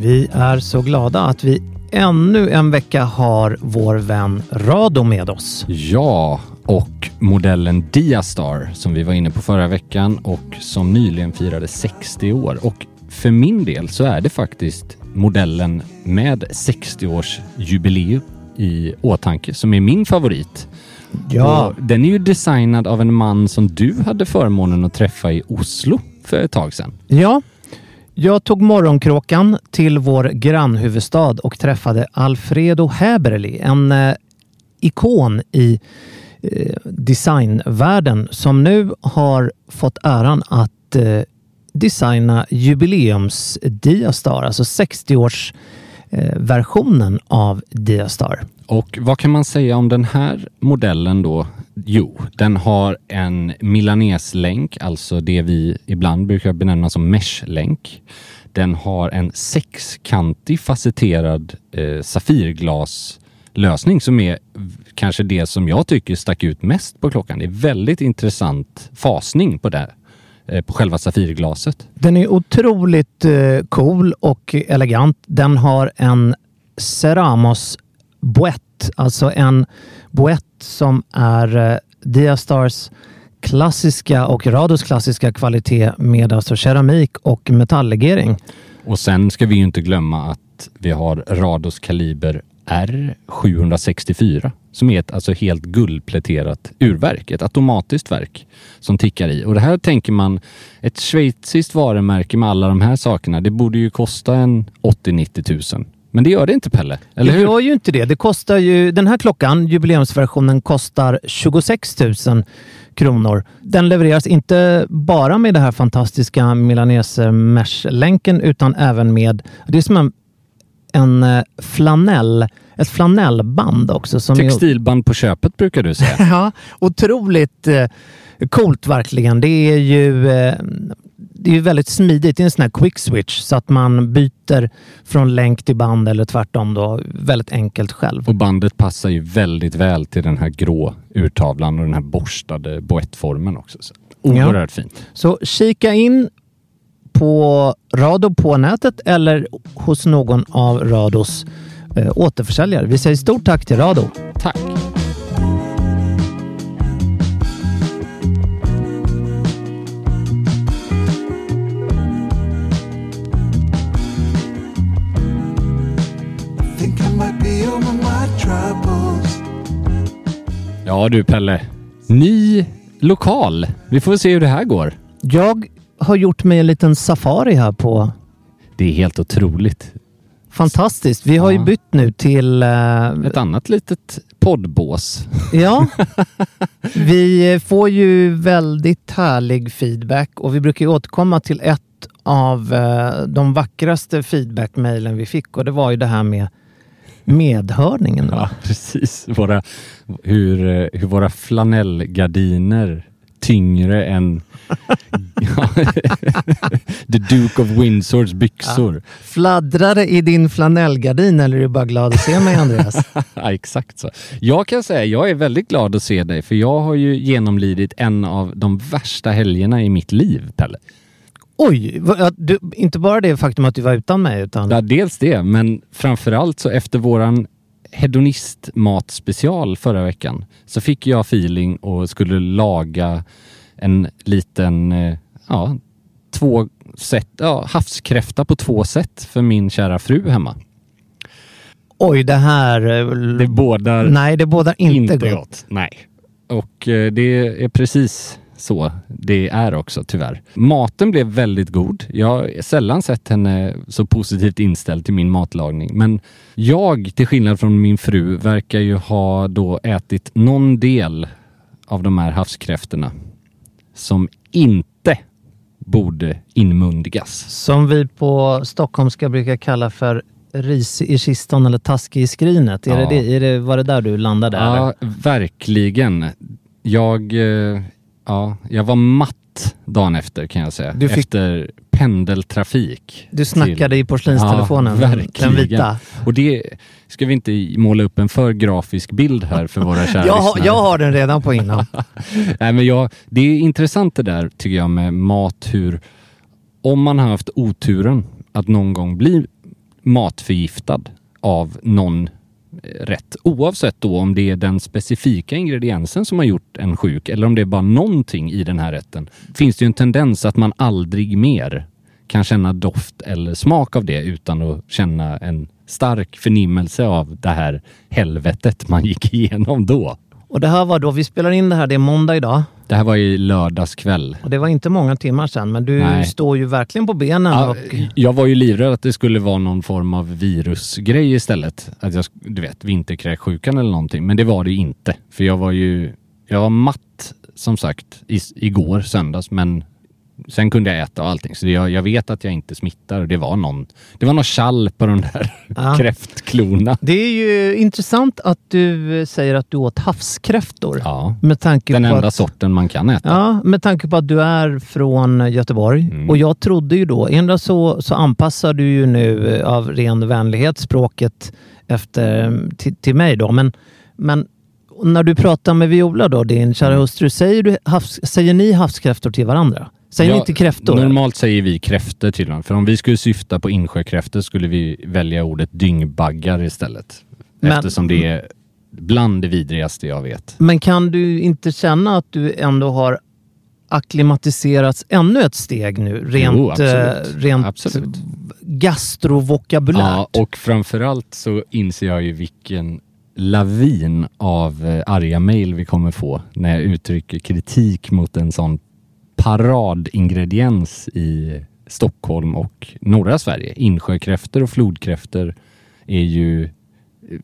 Vi är så glada att vi ännu en vecka har vår vän Rado med oss. Ja, och modellen Diastar som vi var inne på förra veckan och som nyligen firade 60 år. Och för min del så är det faktiskt modellen med 60 års jubileum i åtanke som är min favorit. Ja, Och den är ju designad av en man som du hade förmånen att träffa i Oslo för ett tag sedan. ja. Jag tog morgonkråkan till vår grannhuvudstad och träffade Alfredo Häberli, en eh, ikon i eh, designvärlden som nu har fått äran att eh, designa jubileums Diastar, alltså 60-årsversionen eh, av Diastar. Och vad kan man säga om den här modellen då? Jo, den har en milaneslänk, alltså det vi ibland brukar benämna som meshlänk. Den har en sexkantig facetterad eh, safirglaslösning som är kanske det som jag tycker stack ut mest på klockan. Det är väldigt intressant fasning på det, eh, på själva safirglaset. Den är otroligt eh, cool och elegant. Den har en Ceramos boett, alltså en boett som är eh, Diastars klassiska och Rados klassiska kvalitet med alltså keramik och metalllegering. Och sen ska vi ju inte glömma att vi har Rados kaliber R764 som är ett alltså helt guldpläterat urverk, ett automatiskt verk som tickar i. Och det här tänker man, ett schweiziskt varumärke med alla de här sakerna, det borde ju kosta en 80-90 tusen. Men det gör det inte Pelle, eller det hur? gör ju inte det. Det kostar ju, den här klockan, jubileumsversionen, kostar 26 000 kronor. Den levereras inte bara med det här fantastiska Milanese mesh-länken utan även med, det är som en, en eh, flanell, ett flanellband också. Som är- Textilband på köpet brukar du säga. Ja, otroligt eh, coolt verkligen. Det är ju eh, det är väldigt smidigt. Det är en sån här quick switch så att man byter från länk till band eller tvärtom då väldigt enkelt själv. Och bandet passar ju väldigt väl till den här grå urtavlan och den här borstade boettformen också. Så oerhört fint. Så kika in på Rado på nätet eller hos någon av Rados eh, återförsäljare. Vi säger stort tack till Rado. Tack! Ja du Pelle, ny lokal. Vi får se hur det här går. Jag har gjort mig en liten safari här på Det är helt otroligt. Fantastiskt. Vi har ju bytt nu till eh, Ett annat litet poddbås. Ja, vi får ju väldigt härlig feedback och vi brukar ju återkomma till ett av eh, de vackraste feedback-mailen vi fick och det var ju det här med medhörningen. Ja, precis. Våra, hur, eh, hur våra flanellgardiner tyngre än The Duke of Windsors byxor. Fladdrar det i din flanellgardin eller är du bara glad att se mig Andreas? Ja, exakt så. Jag kan säga, jag är väldigt glad att se dig, för jag har ju genomlidit en av de värsta helgerna i mitt liv, Pelle. Oj, du, inte bara det faktum att du var utan mig utan... Ja, dels det, men framförallt så efter våran hedonistmatspecial förra veckan så fick jag feeling och skulle laga en liten, eh, ja, två sätt, ja, havskräfta på två sätt för min kära fru hemma. Oj, det här... eh, Det bådar Nej, det bådar inte, inte gott. gott. Nej. Och eh, det är precis så det är också tyvärr. Maten blev väldigt god. Jag har sällan sett henne så positivt inställd till min matlagning. Men jag, till skillnad från min fru, verkar ju ha då ätit någon del av de här havskräftorna som inte borde inmundigas. Som vi på stockholmska brukar kalla för ris i kistan eller taskig i skrinet. Är Ja. det det, är det, var det där du landade? Ja, eller? verkligen. Jag, eh, ja, jag var matt dagen efter kan jag säga. Du fick- Efter pendeltrafik. Du snackade till- i porslinstelefonen, Ja, den verkligen. vita. Och det ska vi inte måla upp en för grafisk bild här för våra kära Jag, har- jag har den redan på innan. Nej, men jag, det är intressant det där tycker jag med mat, hur om man har haft oturen att någon gång bli matförgiftad av någon rätt, oavsett då om det är den specifika ingrediensen som har gjort en sjuk eller om det är bara någonting i den här rätten, finns det ju en tendens att man aldrig mer kan känna doft eller smak av det utan att känna en stark förnimmelse av det här helvetet man gick igenom då. Och det här var då, vi spelar in det här, det är måndag idag. Det här var i lördags kväll. Och det var inte många timmar sedan, men du Nej. står ju verkligen på benen. Ja, och, jag var ju livrädd att det skulle vara någon form av virusgrej istället. Att jag, du vet, vinterkräksjukan eller någonting. Men det var det ju inte. För jag var ju, jag var matt som sagt i, igår söndags men sen kunde jag äta och allting. Så jag, jag vet att jag inte smittar. Det var någon, det var någon chall på de där Ja. kräftklorna. Det är ju intressant att du säger att du åt havskräftor. Ja, Med tanke den på enda att, sorten man kan äta. Ja, med tanke på att du är från Göteborg. Mm. Och jag trodde ju då, ändå så, så anpassar du ju nu eh, av ren vänlighet språket efter, till, till mig då. Men, men när du pratar med Viola då, din kära Mm. hustru, säger, du havs, säger ni havskräftor till varandra? Säger ni Ja, inte kräftor? Normalt säger vi kräftor till dem. För om vi skulle syfta på insjökräftor skulle vi välja ordet dyngbaggar istället. Men- Eftersom det är bland det vidrigaste jag vet. Men kan du inte känna att du ändå har akklimatiserats ännu ett steg nu? Rent, Jo, absolut. eh, rent Absolut. gastrovokabulärt. Ja, och framförallt så inser jag ju vilken lavin av eh, arga mejl vi kommer få när jag uttrycker kritik mot en sån paradingrediens i Stockholm och norra Sverige. Insjökräftor och flodkräftor är ju,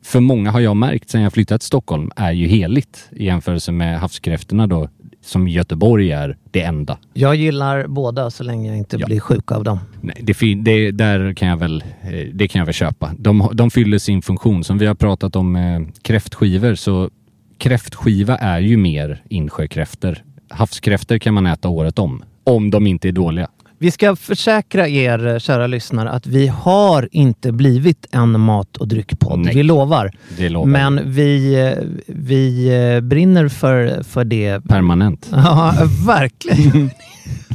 för många har jag märkt sedan jag flyttat till Stockholm, är ju heligt i jämförelse med havskräftorna då, som Göteborg är det enda. Jag gillar båda så länge jag inte Ja. blir sjuk av dem. Nej, det, det, där kan jag väl, eh, det kan jag väl köpa. De, de fyller sin funktion. Som vi har pratat om eh, kräftskivor så kräftskiva är ju mer insjökräftor. Havskräftor kan man äta året om. Om de inte är dåliga. Vi ska försäkra er, eh, kära lyssnare, att vi har inte blivit en mat och dryckpodd. Nej. Vi lovar. Det lovar Men vi, eh, vi eh, brinner för, för det. Permanent. Ja, verkligen.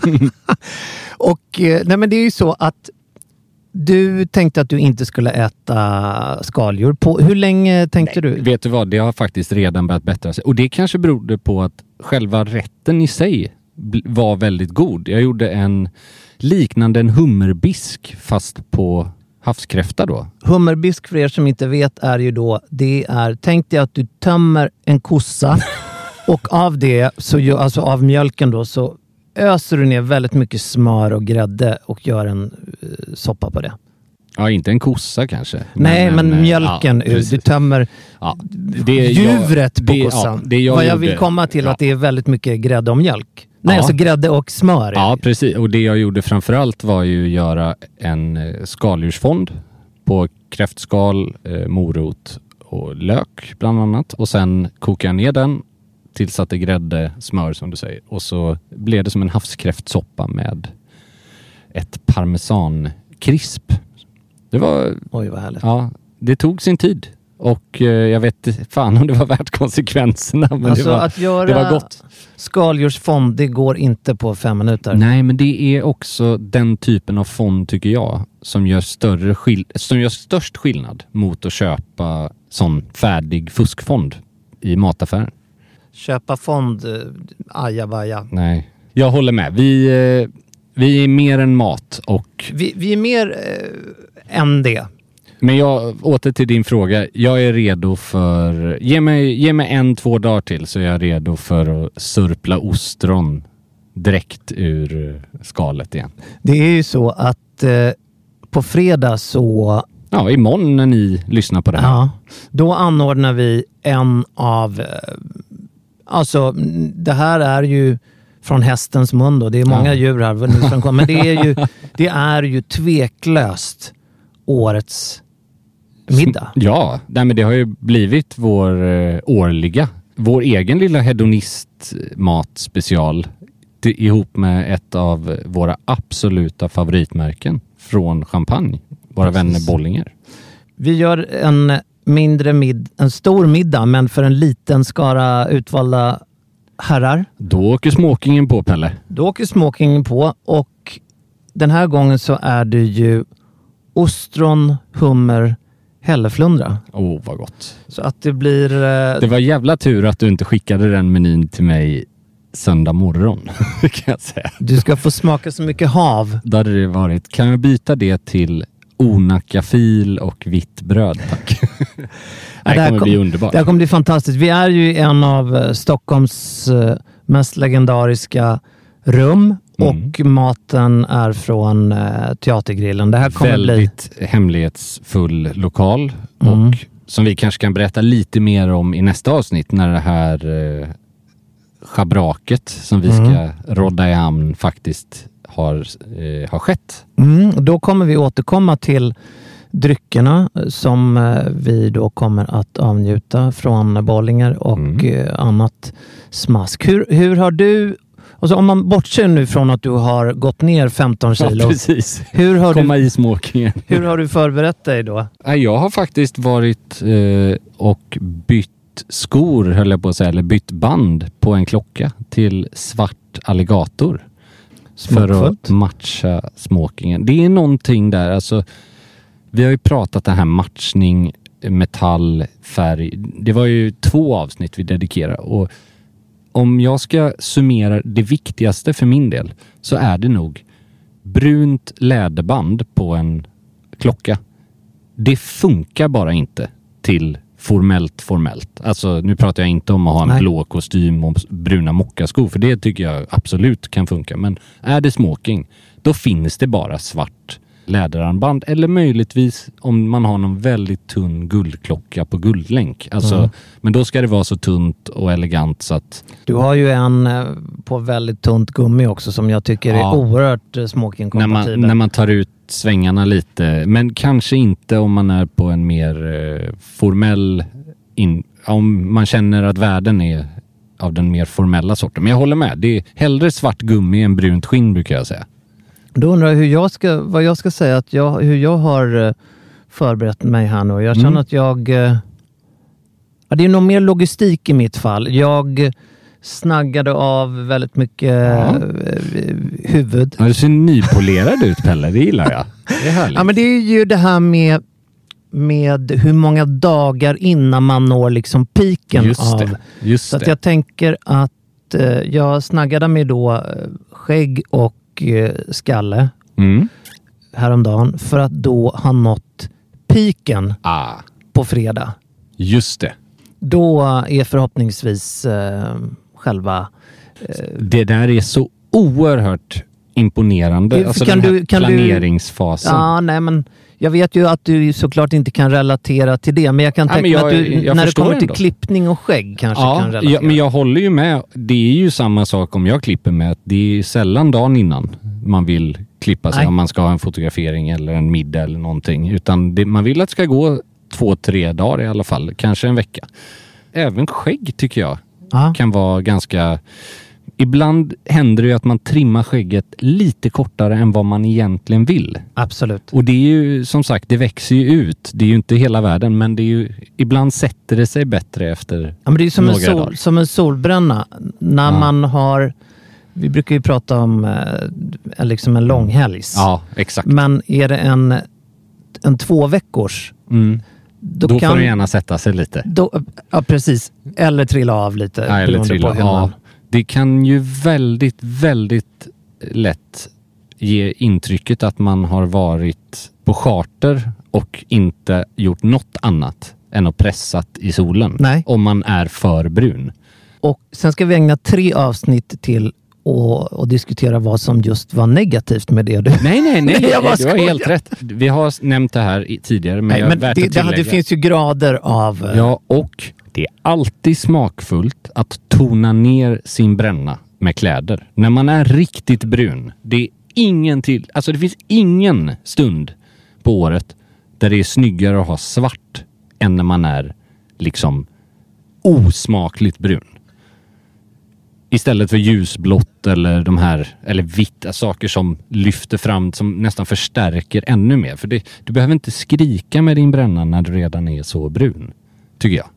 och nej, men det är ju så att du tänkte att du inte skulle äta skaldjur. På, hur länge tänkte du? Vet du vad, det har faktiskt redan börjat bättra sig. Och det kanske berodde på att själva rätten i sig var väldigt god. Jag gjorde en liknande en hummerbisk fast på havskräfta då. Hummerbisk för er som inte vet är ju då, det är, tänk dig att du tömmer en kossa och av det, så alltså av mjölken då, så öser du ner väldigt mycket smör och grädde och gör en eh, soppa på det. Ja, inte en kossa kanske. Nej, men, eh, mjölken, ja, precis. du tömmer Ja, det jag- djuret på det- ja, kossan. det jag Vad jag gjorde- vill komma till ja. att det är väldigt mycket grädde och mjölk. Nej, Ja. alltså grädde och smör. Ja, precis. Och det jag gjorde framförallt var ju att göra en eh, skaldjursfond på kräftskal, eh, morot och lök bland annat. Och sen kokade jag ner den tillsatte grädde, smör som du säger. Och så blev det som en havskräftsoppa med ett parmesankrisp. Det var, Oj, vad härligt. ja, det tog sin tid. Och eh, jag vet fan om det var värt konsekvenserna. Men alltså det, var, att göra det var gott. skaldjursfond, det går inte på fem minuter. Nej, men det är också den typen av fond tycker jag som gör, större skill- som gör störst skillnad mot att köpa sån färdig fuskfond i mataffären. Köpa fond, eh, ajabaja. Nej. Jag håller med. Vi, eh, vi är mer än mat och... Vi, vi är mer eh, än det. Men jag, åter till din fråga. Jag är redo för... Ge mig, ge mig en, två dagar till så är jag redo för att surpla ostron direkt ur eh, skalet igen. Det är ju så att eh, på fredag så, Ja, imorgon när ni lyssnar på det här. ja, då anordnar vi en av, eh, alltså det här är ju från hästens mun då. Det är många Ja. djur här, som men det är, ju, det är ju tveklöst årets middag. Ja, nej, men det har ju blivit vår eh, årliga, vår egen lilla hedonistmatspecial ihop med ett av våra absoluta favoritmärken från Champagne. Våra Precis. vänner Bollinger. Vi gör en mindre mid, en stor middag, men för en liten skara utvalda herrar. Då åker smokingen på Pelle. Då åker smokingen på och den här gången så är det ju ostron, hummer, hälleflundra. Åh, oh, vad gott. Så att det blir... eh, Det var jävla tur att du inte skickade den menyn till mig söndag morgon. kan jag säga. Du ska få smaka så mycket hav. Då hade det varit, kan jag byta det till onackafil och vitt bröd tack? det här kommer kom- bli underbart. Det här kommer bli fantastiskt. Vi är ju en av eh, Stockholms eh, mest legendariska rum Mm. och maten är från eh, Teatergrillen. Det här kommer bli... Väldigt hemlighetsfull lokal Mm. och som vi kanske kan berätta lite mer om i nästa avsnitt när det här eh, schabraket som vi Mm. ska rodda i hamn faktiskt har, eh, har skett. Mm, då kommer vi återkomma till dryckerna som eh, vi då kommer att avnjuta från Bollinger och Mm. eh, annat smask. Hur, hur har du, alltså om man bortser nu från att du har gått ner 15 Ja, kilo, precis. hur, har Komma du, i smokingen. hur har du förberett dig då? Jag har faktiskt varit eh, och bytt skor, höll jag på att säga, eller bytt band på en klocka till svart alligator. För att matcha smokingen. Det är någonting där, alltså. Vi har ju pratat det här matchning, metall, färg. Det var ju två avsnitt vi dedikerade och om jag ska summera det viktigaste för min del så är det nog brunt läderband på en klocka. Det funkar bara inte till formellt formellt. Alltså nu pratar jag inte om att ha en Nej. blå kostym och bruna mockaskor för det tycker jag absolut kan funka. Men är det smoking, då finns det bara svart läderarmband eller möjligtvis om man har någon väldigt tunn guldklocka på guldlänk. Alltså, Mm. Men då ska det vara så tunt och elegant så att Du har ju en eh, på väldigt tunt gummi också som jag tycker Ja. är oerhört eh, när smokingkompatibel. man, när man tar ut svängarna lite. Men kanske inte om man är på en mer eh, formell... In, om man känner att världen är av den mer formella sorten. Men jag håller med. Det är hellre svart gummi än brunt skinn brukar jag säga. Då undrar jag hur jag ska, vad jag ska säga, att jag, hur jag har eh, förberett mig här nu. Jag känner Mm. att jag... eh, Ja, det är nog mer logistik i mitt fall. Jag snaggade av väldigt mycket Ja. eh, huvud. Ja, du ser nypolerad ut Pelle, det gillar jag. Det är härligt. Ja, men det är ju det här med, med hur många dagar innan man når liksom piken Just av... det. Just Så att det. jag tänker att jag snaggade mig då skägg och eh, skalle Mm. häromdagen för att då ha nått piken Ah, på fredag. just det. Då är förhoppningsvis eh, själva... Det där är så oerhört imponerande. Kan Alltså den här du- kan du- planeringsfasen. Ja, nej men jag vet ju att du såklart inte kan relatera till det, men jag kan tänka mig att du, jag när det kommer till ändå. klippning och skägg kanske kan Ja, relatera. ja, men jag håller ju med. Det är ju samma sak om jag klipper med det är sällan dagen innan man vill klippa sig Nej. om man ska ha en fotografering eller en middag eller någonting. Utan det, man vill att det ska gå två, tre dagar i alla fall. Kanske en vecka. Även skägg tycker jag Ja. kan vara ganska... Ibland händer det ju att man trimmar skägget lite kortare än vad man egentligen vill. Absolut. Och det är ju som sagt, det växer ju ut. Det är ju inte hela världen, men det är ju, ibland sätter det sig bättre efter Ja, men det är som en, sol, som en solbränna. När Ja. man har... Vi brukar ju prata om eh, liksom en långhelgs. Ja, exakt. Men är det en, en två veckors Mm. då, Då, kan... får det gärna sätta sig lite. Då, ja, precis. Eller trilla av lite. Ja, eller trilla. man... det kan ju väldigt, väldigt lätt ge intrycket att man har varit på charter och inte gjort något annat än att pressat i solen. Nej. Om man är för brun. Och sen ska vi ägna tre avsnitt till och, och diskutera vad som just var negativt med det du... Nej, nej, nej. Jag bara du har helt rätt. Vi har nämnt det här i- tidigare, men, Nej, men det, det, det finns ju grader av... eh, Ja, och det är alltid smakfullt att tona ner sin bränna med kläder. När man är riktigt brun, det är ingen till, alltså det finns ingen stund på året där det är snyggare att ha svart än när man är liksom osmakligt brun. Istället för ljusblått eller de här, eller vita saker som lyfter fram, som nästan förstärker ännu mer. För det, du behöver inte skrika med din bränna när du redan är så brun. Tycker jag.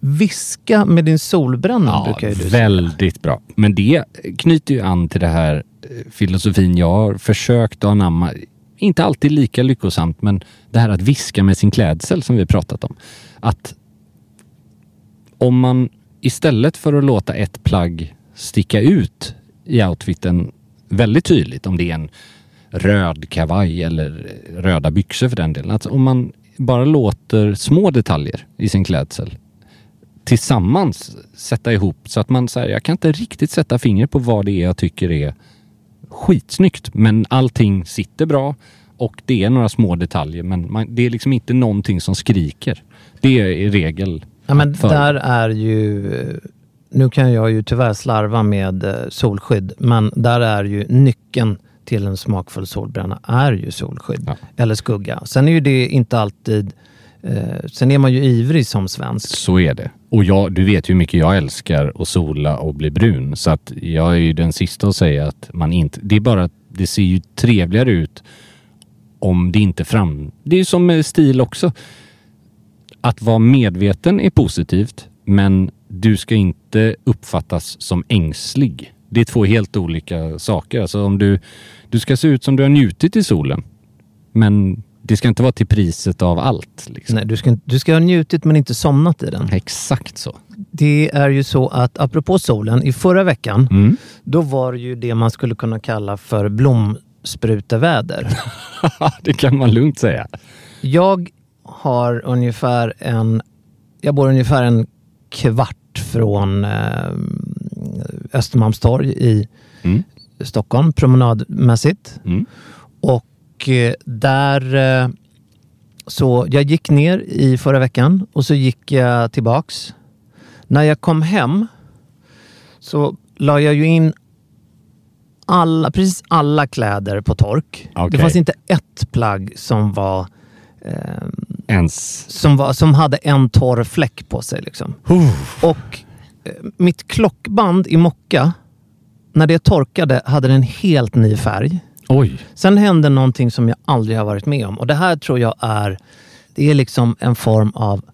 Viska med din solbränna brukar ju du säga. väldigt bra. Men det knyter ju an till det här eh, filosofin jag har försökt att anamma. Inte alltid lika lyckosamt, men det här att viska med sin klädsel som vi pratat om. Att om man istället för att låta ett plagg sticka ut i outfiten väldigt tydligt, om det är en röd kavaj eller röda byxor för den delen. Alltså om man bara låter små detaljer i sin klädsel tillsammans sätta ihop så att man säger, jag kan inte riktigt sätta fingret på vad det är jag tycker är skitsnyggt. Men allting sitter bra och det är några små detaljer men man, det är liksom inte någonting som skriker. Det är i regel Ja, men för- där är ju... Nu kan jag ju tyvärr slarva med eh, solskydd, men där är ju nyckeln till en smakfull solbränna är ju solskydd. Ja. Eller skugga. Sen är ju det inte alltid... Eh, sen är man ju ivrig som svensk. Så är det. Och jag, du vet ju hur mycket jag älskar att sola och bli brun. Så att jag är ju den sista att säga att man inte... Det är bara att det ser ju trevligare ut om det inte fram... Det är ju som med stil också. Att vara medveten är positivt, men du ska inte uppfattas som ängslig. Det är två helt olika saker. Alltså om du... Du ska se ut som du har njutit i solen. Men det ska inte vara till priset av allt. Liksom. Nej, du, ska, du ska ha njutit men inte somnat i den. Exakt så. Det är ju så att apropå solen, i förra veckan, Mm. då var det ju det man skulle kunna kalla för blomspruteväder. det kan man lugnt säga. Jag har ungefär en... Jag bor ungefär en kvart från eh, Östermalmstorg i Mm. Stockholm, promenadmässigt. Mm. Och eh, där... Eh, så jag gick ner i förra veckan och så gick jag tillbaks. När jag kom hem så la jag ju in alla, precis alla kläder på tork. Det Okej. fanns inte ett plagg som var Ens. som, var, som hade en torr fläck på sig. Liksom. Och eh, mitt klockband i mocka, när det torkade hade det en helt ny färg. Oj. Sen hände någonting som jag aldrig har varit med om. Och det här tror jag är, det är liksom en form av...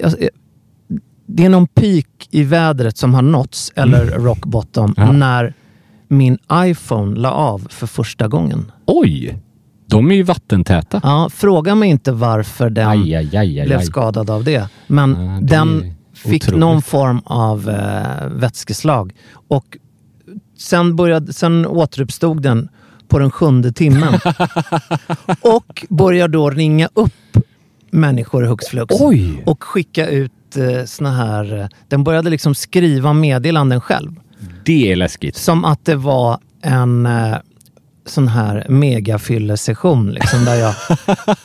jag- jag- Det är någon peak i vädret som har nåtts, eller rock bottom, Ja. när min iPhone la av för första gången. Oj! De är ju vattentäta. Ja, fråga mig inte varför den Aj, aj, aj, blev skadad av det. Men Ja, det den fick otroligt. någon form av eh, vätskeslag. Och sen, började, sen återuppstod den på den sjunde timmen. och började då ringa upp människor hux flux. Oj! Och skicka ut eh, såna här... eh, Den började liksom skriva meddelanden själv. Det är läskigt. Som att det var en... Eh, sån här megafyllesession. Liksom, där jag,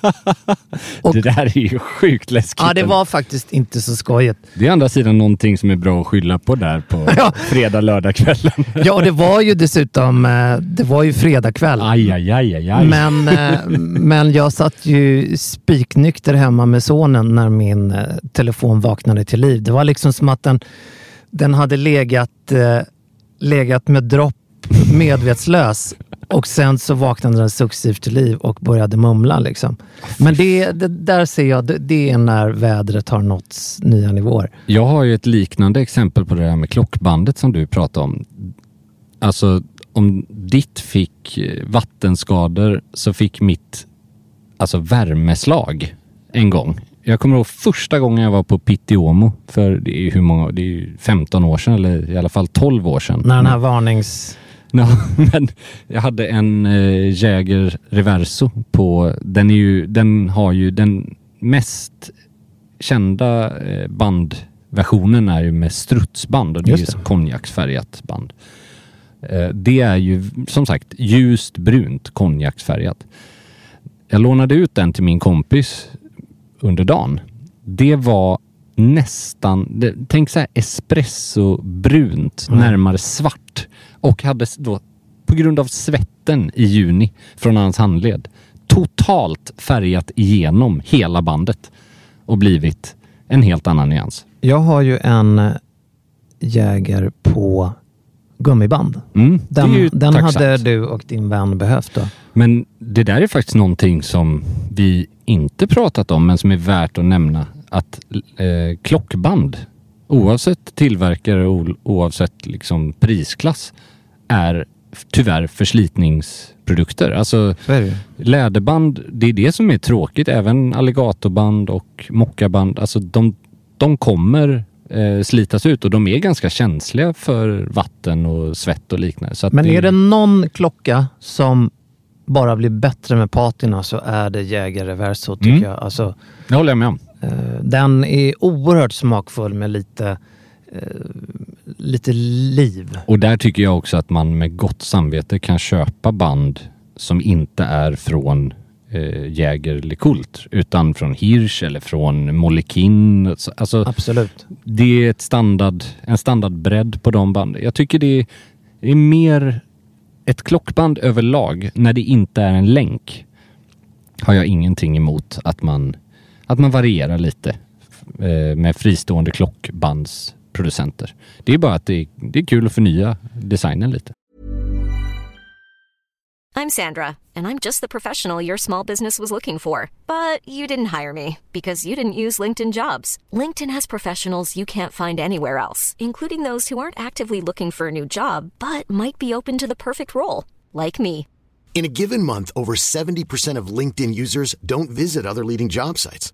Och- det där är ju sjukt läskigt. ja, det var faktiskt inte så skojigt. Det är andra sidan någonting som är bra att skylla på där på Ja. fredag, lördagskvällen. Ja, och det var ju dessutom eh, det var ju fredagkväll. Aj, aj, aj, aj, aj. Men, eh, men jag satt ju spiknykter hemma med sonen när min eh, telefon vaknade till liv. Det var liksom som att den, den hade legat, legat med dropp medvetslös och sen så vaknade den successivt till liv och började mumla. Liksom. Men det, det, där ser jag, det, det är när vädret har nått nya nivåer. Jag har ju ett liknande exempel på det här med klockbandet som du pratade om. Alltså om ditt fick eh, vattenskador så fick mitt alltså värmeslag en gång. Jag kommer ihåg första gången jag var på Pitiomo för det är ju hur många, det är ju 15 år sedan eller i alla fall 12 år sedan. När den här varnings... Ja, men jag hade en eh, Jäger Reverso på, den, är ju, den har ju den mest kända eh, bandversionen är ju med strutsband och det är ju Just det. så konjaksfärgat band. Eh, det är ju som sagt ljust brunt konjaksfärgat. Jag lånade ut den till min kompis under dagen. Det var nästan, det, tänk så här espresso-brunt, närmare svart. Och hade då, på grund av svetten i juni från hans handled, totalt färgat igenom hela bandet och blivit en helt annan nyans. Jag har ju en Jäger på gummiband. Mm, Den, den hade du och din vän behövt då. Men det där är faktiskt någonting som vi inte pratat om men som är värt att nämna. Att eh, klockband, oavsett tillverkare och oavsett liksom prisklass, är tyvärr förslitningsprodukter. Alltså det läderband, det är det som är tråkigt. Även alligatorband och mockaband, alltså de, de kommer eh, slitas ut och de är ganska känsliga för vatten och svett och liknande. Men är det någon klocka som bara blir bättre med patina så är det Jäger Reverso tycker Mm. jag. Alltså, Det håller jag med om. Eh, den är oerhört smakfull med lite, eh, lite liv. Och där tycker jag också att man med gott samvete kan köpa band som inte är från eh, Jäger LeCoultre utan från Hirsch eller från Molekin. Alltså, Absolut. det är ett standard, en standardbredd på de band. Jag tycker det är, det är mer ett klockband överlag när det inte är en länk. Har jag ingenting emot att man, att man varierar lite eh, med fristående klockbandsproducenter. Det är bara att det är, det är kul att förnya designen lite. I'm Sandra, and I'm just the professional your small business was looking for. But you didn't hire me because you didn't use LinkedIn jobs. LinkedIn has professionals you can't find anywhere else, including those who aren't actively looking for a new job but might be open to the perfect role, like me. In a given month, over 70% of LinkedIn users don't visit other leading job sites.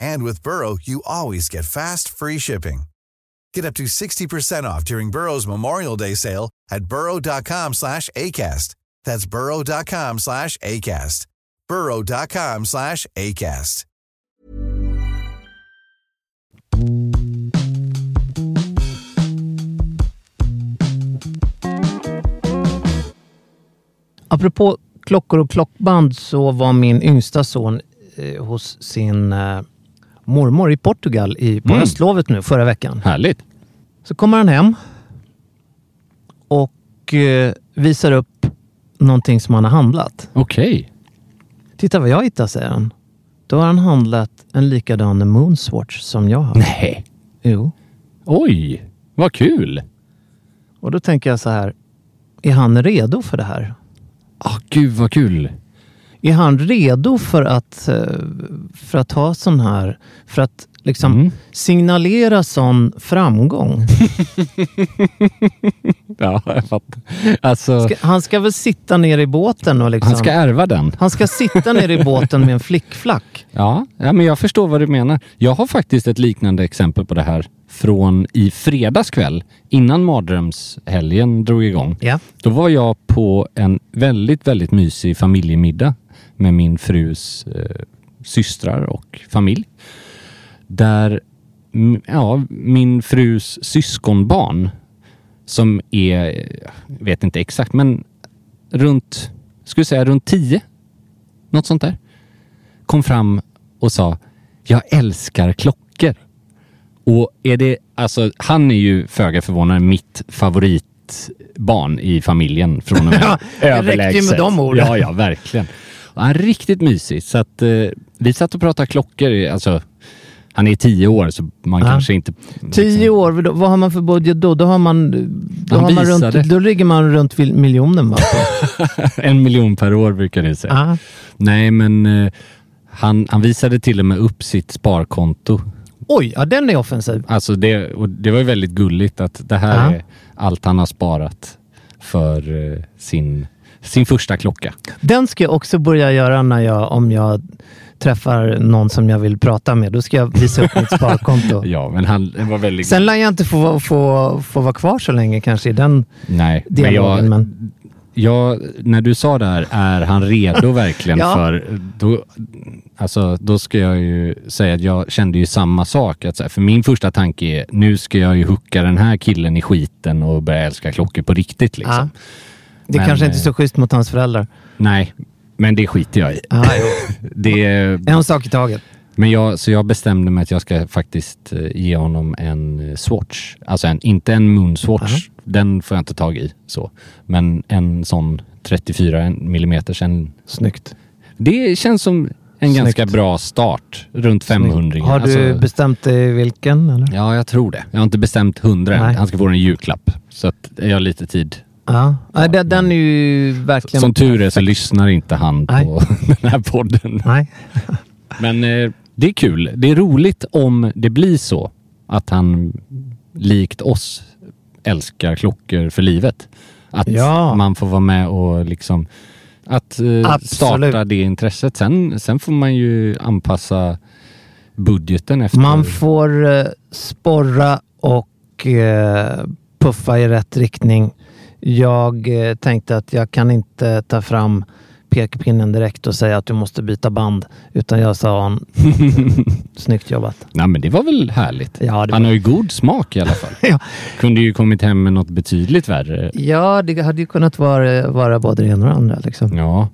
And with Burrow, you always get fast, free shipping. Get up to 60% off during Burrow's Memorial Day sale at burrow.com slash ACAST. That's burrow.com slash ACAST. burrow.com slash ACAST. Apropå klockor och klockband så var min yngsta son eh, hos sin... Eh, mormor i Portugal i, på Mm. höstlovet nu förra veckan. Härligt. Så kommer han hem och eh, visar upp någonting som han har handlat. Okej. Titta vad jag hittar, säger han. Då har han handlat en likadan Moonswatch som jag har. Nej. Jo. Oj, vad kul. Och då tänker jag så här. Är han redo för det här? Ah, gud vad kul. Är han redo för att, eh, för att ha sån här, för att liksom Mm. signalera sån framgång? Ja, jag fattar. Alltså, Ska, han ska väl sitta ner i båten och liksom... han ska ärva den. han ska sitta ner i båten med en flickflack. Ja, ja, men jag förstår vad du menar. Jag har faktiskt ett liknande exempel på det här från i fredags kväll innan mardrömshelgen drog igång. Ja. Då var jag på en väldigt, väldigt mysig familjemiddag med min frus eh, systrar och familj. Där ja, min frus syskonbarn som är, jag vet inte exakt, men runt, skulle säga runt tio. Något sånt där. Kom fram och sa, jag älskar klockor. Och är det, alltså han är ju föga förvånande mitt favoritbarn i familjen från och med Ja, det räckte ju med överlägset. de orden. Ja, ja, verkligen. Är riktigt mysig. Så att eh, vi satt och pratade klockor. Alltså, han är tio år så man Ja. kanske inte... Tio år, då- vad har man för budget då? Då, har man, då, Han har man runt, då ligger man runt miljonen va? en miljon per år brukar det säga. Ah. Nej, men eh, han, han visade till och med upp sitt sparkonto. Oj, ja den är offensiv. Alltså det, och det var ju väldigt gulligt att det här Ja. är allt han har sparat för eh, sin, sin första klocka. Den ska jag också börja göra när jag, om jag träffar någon som jag vill prata med. Då ska jag visa upp mitt sparkonto. Ja, men han var väldigt... Sen lär jag inte få, få, få vara kvar så länge kanske i den Nej, men dialogen. jag, Men jag, när du sa det här, är han redo verkligen Ja. för... Då, alltså, då ska jag ju säga att jag kände ju samma sak. Att, här, för min första tanke är, nu ska jag ju hucka den här killen i skiten och börja älska klockor på riktigt. Liksom. Ja. Det Men, kanske inte är så eh, schysst mot hans föräldrar. Nej, men det skiter jag i. Ah. Det, En sak i taget. men jag, så jag bestämde mig att jag ska faktiskt eh, ge honom en eh, Swatch. Alltså en, inte en Moonswatch. Den får jag inte tag i. Så. Men en sån 34 mm. En, Snyggt. det känns som en Snyggt. ganska bra start. Runt 500. Har du Alltså, bestämt dig vilken? Eller? Ja, jag tror det. Jag har inte bestämt 100 än. Han ska få en julklapp. Så att jag har lite tid. Ja. Ja, den, den är ju verkligen... Som tur är så lyssnar inte han Nej. på den här podden. Nej. Men eh, det är kul. Det är roligt om det blir så att han likt oss älskar klockor för livet. Att Ja. man får vara med och liksom att eh, starta det intresset. Sen, sen får man ju anpassa budgeten efter... Man får eh, sporra och eh, puffa i rätt riktning. Jag eh, tänkte att jag kan inte ta fram pekpinnen direkt och säga att du måste byta band. Utan jag sa han, snyggt jobbat. Nej men det var väl härligt. Ja, Han var- har ju god smak i alla fall. Ja. Kunde ju kommit hem med något betydligt värre. Ja, det hade ju kunnat vara, vara både det ena och det andra. Liksom. Ja.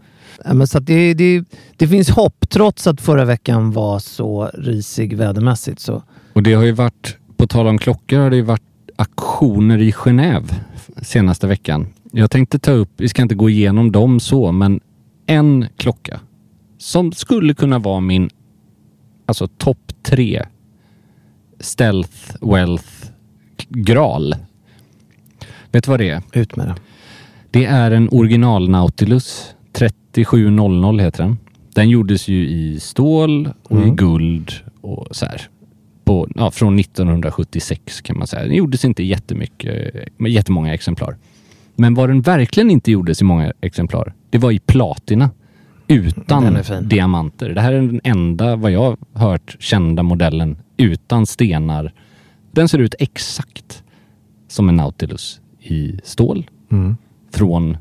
Men så det, det, det finns hopp trots att förra veckan var så risig vädermässigt. Så. Och det har ju varit, på tal om klockor, har det ju varit aktioner i Genève senaste veckan. Jag tänkte ta upp, vi ska inte gå igenom dem så, men en klocka som skulle kunna vara min alltså topp tre stealth wealth gral. Vet du vad det är? Ut med det. Det är en original Nautilus 3700 heter den. Den gjordes ju i stål och i Mm. guld och så här. På, ja, från 1976 kan man säga. Den gjordes inte jättemycket, jättemånga exemplar. Men vad den verkligen inte gjordes i många exemplar, det var i platina. Utan diamanter. Det här är den enda, vad jag har hört, kända modellen utan stenar. Den ser ut exakt som en Nautilus i stål Mm. från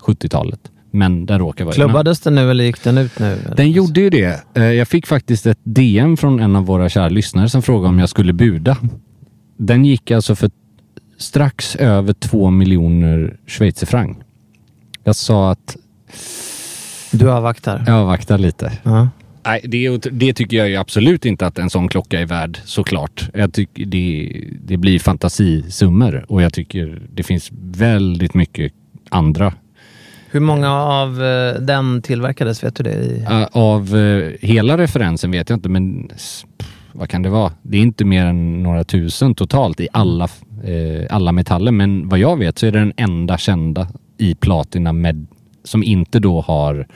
70-talet. Men den råkar vara... Klubbades den nu eller gick den ut nu? eller? Den gjorde ju det. Eh, Jag fick faktiskt ett DM från en av våra kära lyssnare som frågade om jag skulle buda. Den gick alltså för strax över två miljoner schweizerfranc. Jag sa att Du avvaktar? Jag avvaktar lite. Ja. Nej, det, det tycker jag ju absolut inte att en sån klocka är värd såklart. Jag tycker det, det blir fantasisummor och jag tycker det finns väldigt mycket andra. Hur många av eh, den tillverkades? Vet du det? I... Av eh, hela referensen vet jag inte, men vad kan det vara? Det är inte mer än några tusen totalt i alla, eh, alla metaller. Men vad jag vet så är det den enda kända i platina med, som inte då har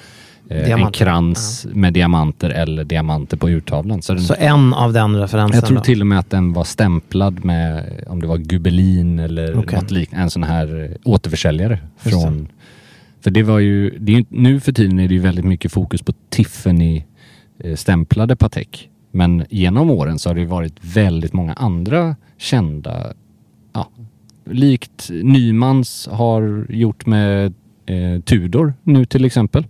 en krans med diamanter eller diamanter på urtavlan. Så den, Så en av den referensen? jag tror till och med att den var stämplad med om det var gubelin eller Okej. något liknande. En sån här återförsäljare. Just Från, för det var ju, det är nu för tiden är det ju väldigt mycket fokus på Tiffany eh, Patek. Men genom åren så har det varit väldigt många andra kända, ja, likt Nymans har gjort med eh, Tudor nu till exempel.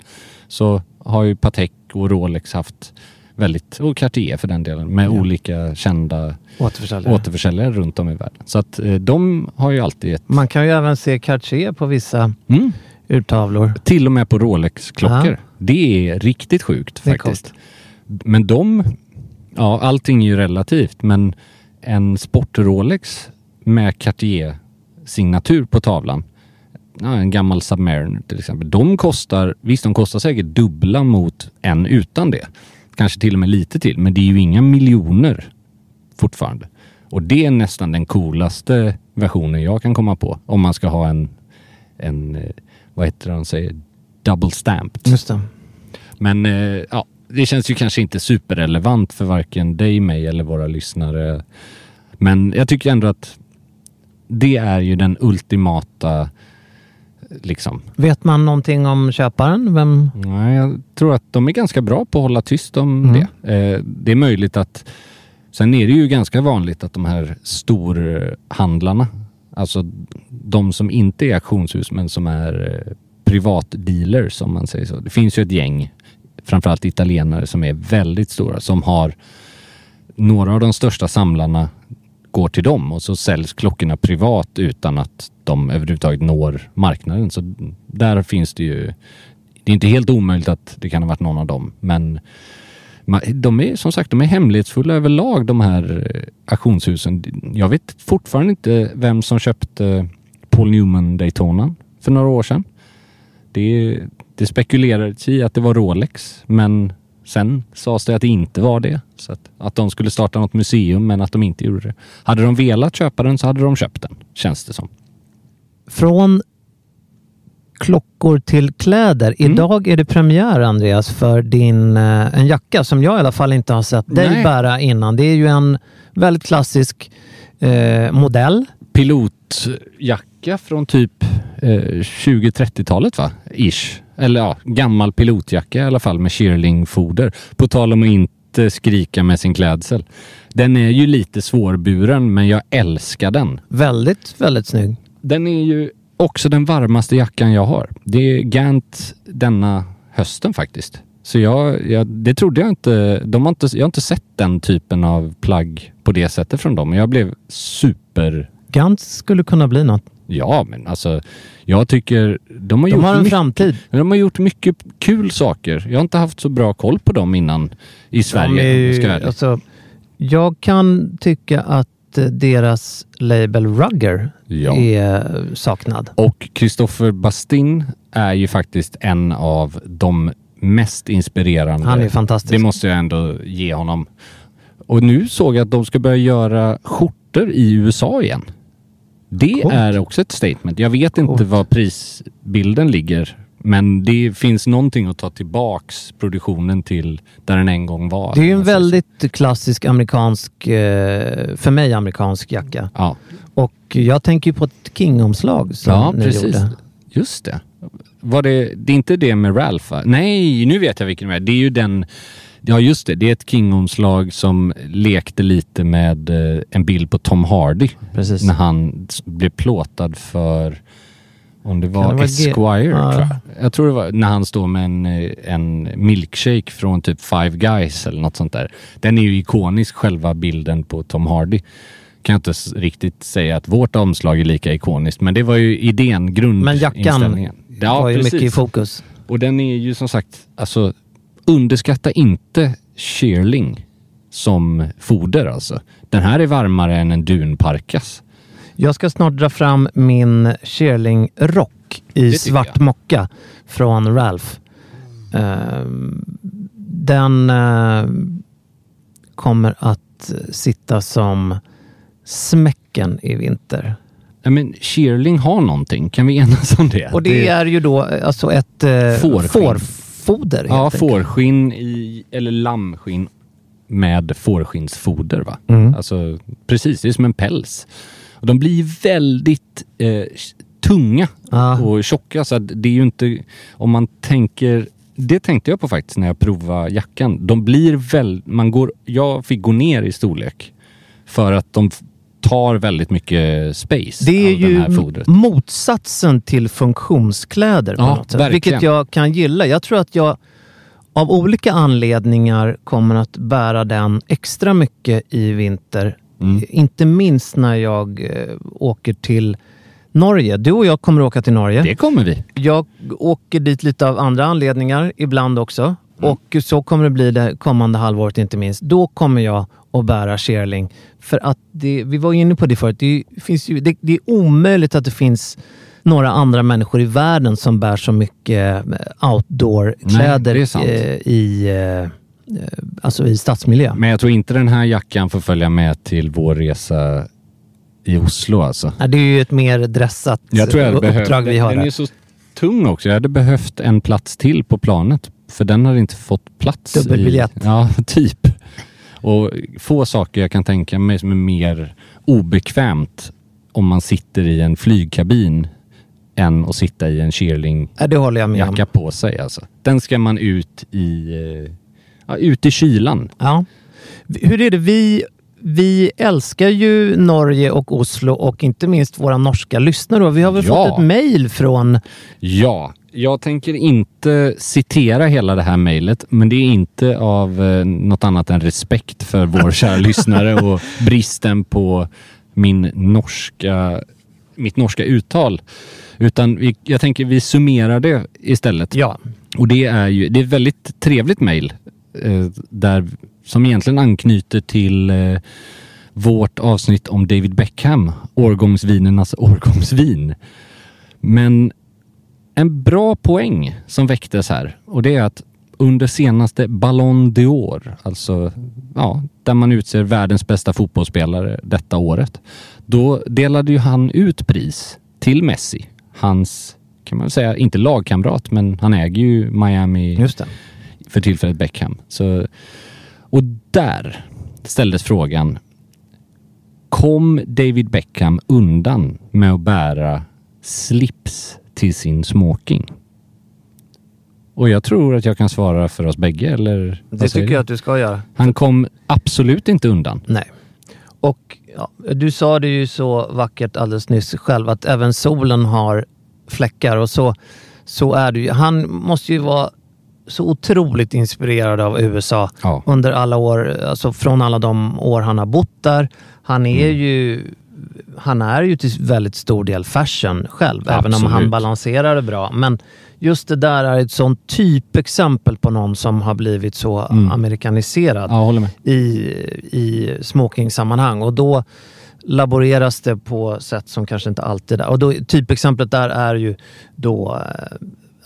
Så har ju Patek och Rolex haft väldigt, och Cartier för den delen, med olika kända Återförsäljare. återförsäljare runt om i världen. Så att eh, de har ju alltid ett... Man kan ju även se Cartier på vissa Mm, urtavlor. till och med på Rolex-klockor. Ja. Det är riktigt sjukt faktiskt. Men de, ja allting är ju relativt, men en sport-Rolex med Cartier-signatur på tavlan, ja, en gammal Submariner till exempel, de kostar, visst de kostar säkert dubbla mot en utan det. Kanske till och med lite till, men det är ju inga miljoner fortfarande. Och det är nästan den coolaste versionen jag kan komma på. Om man ska ha en, en eh, vad heter det han säger, double stamped. Just det. Men eh, ja, det känns ju kanske inte superrelevant för varken dig, mig eller våra lyssnare. Men jag tycker ändå att det är ju den ultimata liksom. Vet man någonting om köparen? Vem? Nej, jag tror att de är ganska bra på att hålla tyst om Mm. det. Eh, det är möjligt att Sen är det ju ganska vanligt att de här storhandlarna, alltså de som inte är auktionshus men som är eh, privatdealers om man säger så. Det finns ju ett gäng, framförallt italienare som är väldigt stora, som har några av de största samlarna går till dem och så säljs klockorna privat utan att de överhuvudtaget når marknaden. Så där finns det ju... Det är inte helt omöjligt att det kan ha varit någon av dem, men de är som sagt de är hemlighetsfulla överlag de här eh, auktionshusen. Jag vet fortfarande inte vem som köpte eh, Paul Newman Daytonan för några år sedan. Det, det spekulerades i att det var Rolex, men sen sades det att det inte var det. Så att, att de skulle starta något museum, men att de inte gjorde det. Hade de velat köpa den så hade de köpt den, känns det som. Från klockor till kläder. Mm. Idag är det premiär Andreas för din, eh, en jacka som jag i alla fall inte har sett dig Nej. bära innan. Det är ju en väldigt klassisk eh, modell. Pilotjacka från typ eh, 20-30-talet va? Ish. Eller ja, gammal pilotjacka i alla fall med shearlingfoder. På tal om att inte skrika med sin klädsel. Den är ju lite svårburen men jag älskar den. Väldigt, väldigt snygg. Den är ju också den varmaste jackan jag har. Det är Gant denna hösten faktiskt. Så jag, jag, det trodde jag inte. De har inte. Jag har inte sett den typen av plagg på det sättet från dem. Jag blev super... Gantz skulle kunna bli något. Ja, men alltså jag tycker de har, De gjort, har en mycket, framtid. de har gjort mycket kul saker. Jag har inte haft så bra koll på dem innan i Sverige. Är om jag alltså, jag kan tycka att eh, deras label Rugger Ja. är saknad. Och Christopher Bastin är ju faktiskt en av de mest inspirerande. Han är fantastisk. Det måste jag ändå ge honom. Och nu såg jag att de ska börja göra skjortor i USA igen. Det Coolt. är också ett statement. Jag vet inte Coolt. vad prisbilden ligger. Men det finns någonting att ta tillbaks produktionen till där den en gång var. Det är ju en väldigt klassisk amerikansk, eh, för mig amerikansk jacka. Ja, Och jag tänker ju på ett King-omslag som ja ni precis. gjorde. Just det. Var det. Det är inte det med Ralph va? Nej, nu vet jag vilken det är. Det är ju den... Ja just det, det är ett King-omslag som lekte lite med eh, en bild på Tom Hardy. Precis. När han blev plåtad för, om det var det Esquire Ja. tror jag. Jag tror det var när han står med en, eh, en milkshake från typ Five Guys eller något sånt där. Den är ju ikonisk själva bilden på Tom Hardy. Kan jag inte riktigt säga att vårt omslag är lika ikoniskt, men det var ju idén, Men jackan grundinställningen. Ja, var ju precis. mycket i fokus. Och den är ju som sagt, alltså underskatta inte shearling som foder alltså. Den här är varmare än en dunparkas. Jag ska snart dra fram min Shearling rock i svart jag. mocka från Ralph. Ehm, den eh, kommer att sitta som smäcken i vinter. Ja, men shearling har någonting, kan vi enas om det? Och det, är ju då eh, alltså ett eh, Fårskinn. fårfoder. Ja, fårskinn i, eller lammskinn med fårskinnsfoder. Va? Mm. Alltså, precis, det är som en päls. Och de blir väldigt eh, tunga Ja. och tjocka. Så det är ju inte, om man tänker, det tänkte jag på faktiskt när jag provade jackan. De blir väl, man går, jag fick gå ner i storlek för att de tar väldigt mycket space Det är ju motsatsen till funktionskläder Ja. Vilket jag kan gilla. Jag tror att jag av olika anledningar kommer att bära den extra mycket i vinter. Mm. Inte minst när jag eh, åker till Norge. Du och jag kommer att åka till Norge. Det kommer vi. Jag åker dit lite av andra anledningar ibland också. Mm. Och så kommer det bli det kommande halvåret inte minst. Då kommer jag att bära shearling. För att det, vi var inne på det förut, det, finns ju, det, det är omöjligt att det finns några andra människor i världen som bär så mycket eh, outdoor-kläder eh, i, alltså i stadsmiljö. Men jag tror inte den här jackan får följa med till vår resa i Oslo alltså. Nej, det är ju ett mer dressat Jag tror jag eh, uppdrag vi har den där. är så tung också. Jag hade behövt en plats till på planet. För den hade inte fått plats. Dubbelbiljett. I, ja, typ. Och få saker jag kan tänka mig som är mer obekvämt om man sitter i en flygkabin än att sitta i en shearling Ja, det håller jag med om. jacka på sig. Alltså. Den ska man ut i, eh, ja, ut i kylan. Ja. Hur är det? Vi, vi älskar ju Norge och Oslo och inte minst våra norska lyssnare. Vi har väl Ja. fått ett mejl från... Ja, jag tänker inte citera hela det här mejlet, men det är inte av eh, något annat än respekt för vår kära lyssnare och bristen på min norska, mitt norska uttal. Utan vi, jag tänker vi summerar det istället. Ja, Och det är ju det är ett väldigt trevligt mejl Eh, där, som egentligen anknyter till eh, vårt avsnitt om David Beckham, årgångsvinernas årgångsvin. Men en bra poäng som väcktes här och det är att under senaste Ballon d'Or, alltså ja, där man utser världens bästa fotbollsspelare detta året, då delade ju han ut pris till Messi. Hans, kan man säga, inte lagkamrat, men han äger ju Miami just det för tillfället Beckham. Så, och där ställdes frågan. Kom David Beckham undan med att bära slips till sin smoking? Och jag tror att jag kan svara för oss bägge, eller? Det tycker jag att du ska göra. Han kom absolut inte undan. Nej. Och ja, du sa det ju så vackert alldeles nyss själv att även solen har fläckar och så, så är det ju. Han måste ju vara så otroligt inspirerad av USA Ja. under alla år, alltså från alla de år han har bott där. Han är Mm. ju han är ju till väldigt stor del fashion själv, även om han Absolut. balanserar det bra. Men just det där är ett sånt typexempel på någon som har blivit så Mm. amerikaniserad Ja, i, i smokingsammanhang. Och då laboreras det på sätt som kanske inte alltid är. Och då, typexemplet där är ju då, eh,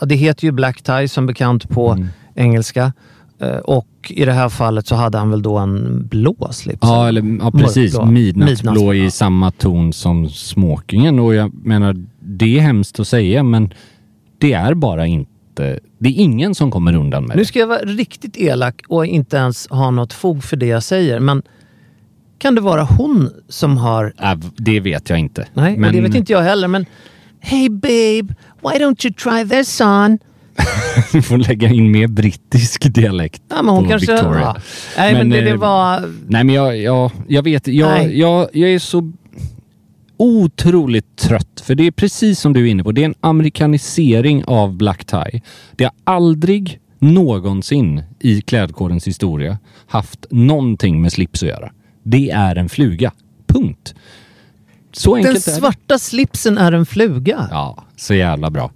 det heter ju black tie som bekant på Mm. engelska. Eh, Och i det här fallet så hade han väl då en blå slips? Ja, eller, ja precis. Mörkblå. Midnattsblå Midnattsblå, i samma ton som smokingen. Och jag menar, det är hemskt att säga, men det är bara inte... Det är ingen som kommer undan med Nu det. ska jag vara riktigt elak och inte ens ha något fog för det jag säger, men kan det vara hon som har Äh, det vet jag inte. Nej, och det vet inte jag heller. Men Hey babe, why don't you try this on? Du får lägga in mer brittisk dialekt Ja, men hon på kanske... Victoria. Ja. Nej, men, Men, det, det eh, var... Nej, men jag, jag, jag vet. Jag, jag, jag är så otroligt trött. För det är precis som du är inne på. Det är en amerikanisering av black tie. Det har aldrig någonsin i klädkodens historia haft någonting med slips att göra. Det är en fluga. Punkt. Så Den enkelt är det. svarta slipsen är en fluga. Ja, så jävla bra.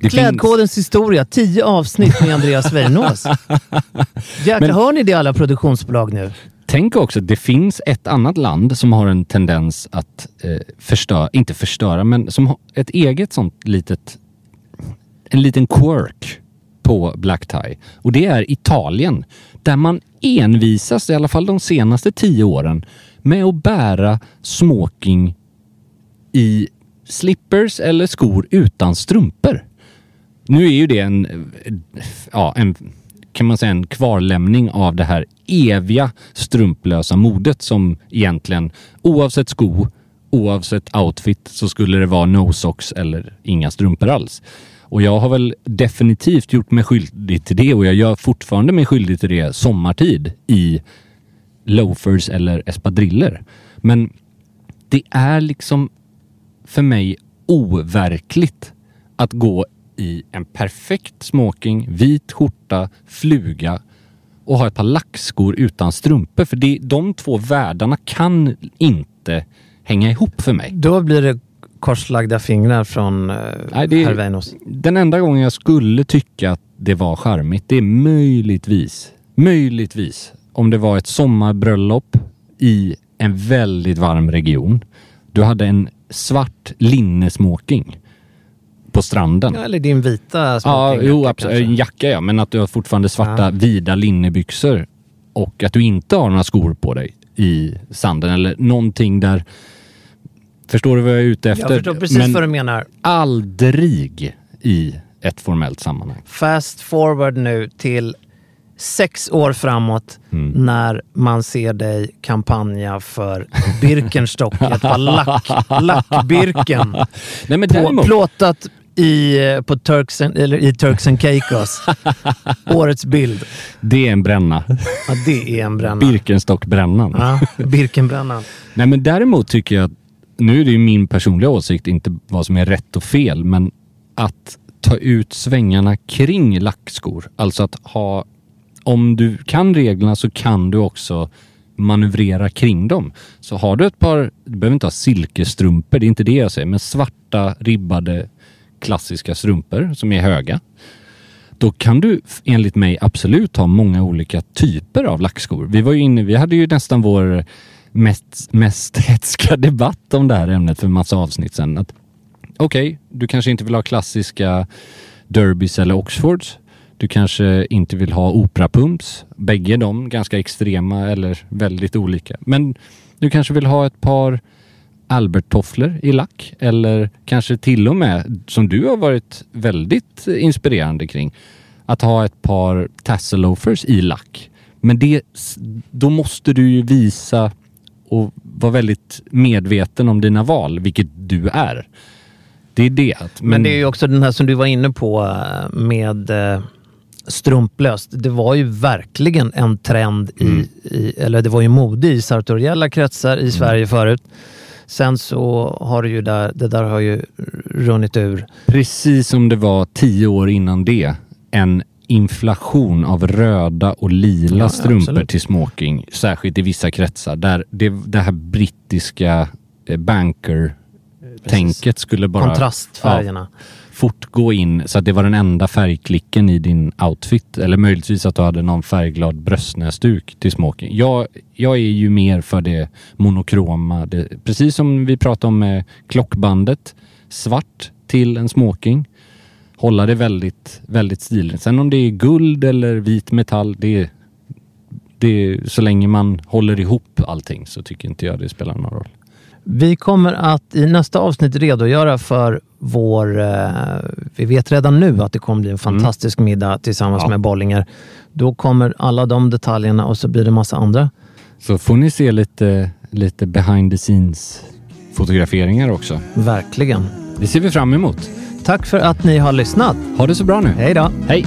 Det Klädkodens historia, tio avsnitt med Andreas Weinås. Jäklar, Men- hör ni det alla produktionsbolag nu? Tänk också, det finns ett annat land som har en tendens att eh, förstöra, inte förstöra, men som har ett eget sånt litet, en liten quirk på black tie. Och det är Italien, där man envisas, i alla fall de senaste tio åren, med att bära smoking i slippers eller skor utan strumpor. Nu är ju det en, ja, en, kan man säga en kvarlämning av det här eviga strumplösa modet som egentligen oavsett sko, oavsett outfit så skulle det vara no socks eller inga strumpor alls. Och jag har väl definitivt gjort mig skyldig till det och jag gör fortfarande mig skyldig till det sommartid i loafers eller espadriller. Men det är liksom för mig overkligt att gå i en perfekt smoking, vit skjorta, fluga och ha ett par lackskor utan strumpor. För det, de två världarna kan inte hänga ihop för mig. Då blir det korslagda fingrar från eh, Nej, det är-. Den enda gången jag skulle tycka att det var charmigt, det är möjligtvis, möjligtvis om det var ett sommarbröllop i en väldigt varm region. Du hade en svart linnesmoking på stranden. Ja, eller din vita Ja, smokingjacka jo absolut. En jacka ja, men att du har fortfarande svarta Ja. vida linnebyxor och att du inte har några skor på dig i sanden eller någonting där. Förstår du vad jag är ute efter? Jag förstår precis men vad du menar. aldrig i ett formellt sammanhang. Fast forward nu till sex år framåt Mm. när man ser dig kampanja för Birkenstock, ett par lack, lackbirken. Nej, men På, däremot, plåtat i, eh, på Turks and, eller i Turks and Caicos. Årets bild. det är en bränna. Ja, det är en bränna. Birkenstockbrännan. Ja, Birkenbrännan. Nej, men däremot tycker jag nu är det ju min personliga åsikt, inte vad som är rätt och fel, men att ta ut svängarna kring lackskor. Alltså att ha, om du kan reglerna så kan du också manövrera kring dem. Så har du ett par, du behöver inte ha silkesstrumpor, det är inte det jag säger, men svarta ribbade klassiska strumpor som är höga. Då kan du enligt mig absolut ha många olika typer av lackskor. Vi var ju inne, vi hade ju nästan vår mest, mest hetska debatt om det här ämnet för en massa avsnitt sedan. Okej, Okej, du kanske inte vill ha klassiska Derbys eller Oxfords. Du kanske inte vill ha operapumps. Bägge de ganska extrema eller väldigt olika. Men du kanske vill ha ett par Albert-tofflor i lack eller kanske till och med, som du har varit väldigt inspirerande kring, att ha ett par tassel loafers i lack. Men det, då måste du ju visa och vara väldigt medveten om dina val, vilket du är. Det är det. Att, Men det är ju också den här som du var inne på eh, med eh, strumplöst. Det var ju verkligen en trend i, Mm. i eller det var ju mode i sartoriella kretsar i Sverige förut. Sen så har det ju där, det där har ju runnit ur. Precis som det var tio år innan det, en inflation av röda och lila Ja, strumpor absolut. till smoking, särskilt i vissa kretsar, där det, det här brittiska eh, banker-tänket skulle bara Kontrastfärgerna fortgå in så att det var den enda färgklicken i din outfit. Eller möjligtvis att du hade någon färgglad bröstnäsduk till smoking. Jag, jag är ju mer för det monokroma. Det, precis som vi pratade om med klockbandet. Svart till en smoking. Hålla det väldigt, väldigt stiligt. Sen om det är guld eller vit metall, det, det, så länge man håller ihop allting så tycker inte jag det spelar någon roll. Vi kommer att i nästa avsnitt redogöra för vår... Eh, vi vet redan nu att det kommer bli en fantastisk middag tillsammans Ja. med Bollinger. Då kommer alla de detaljerna och så blir det massa andra. Så får ni se lite, lite behind the scenes fotograferingar också. Verkligen. Det ser vi fram emot. Tack för att ni har lyssnat. Ha det så bra nu. Hej då! Hej!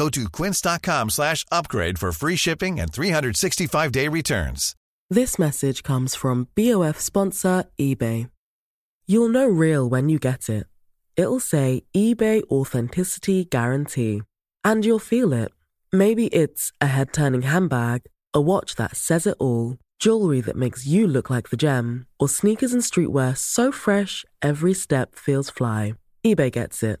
Go to quince.com slash upgrade for free shipping and 365-day returns. This message comes from BOF sponsor eBay. You'll know real when you get it. It'll say eBay Authenticity Guarantee. And you'll feel it. Maybe it's a head turning handbag, a watch that says it all, jewelry that makes you look like the gem, or sneakers and streetwear so fresh every step feels fly. eBay gets it.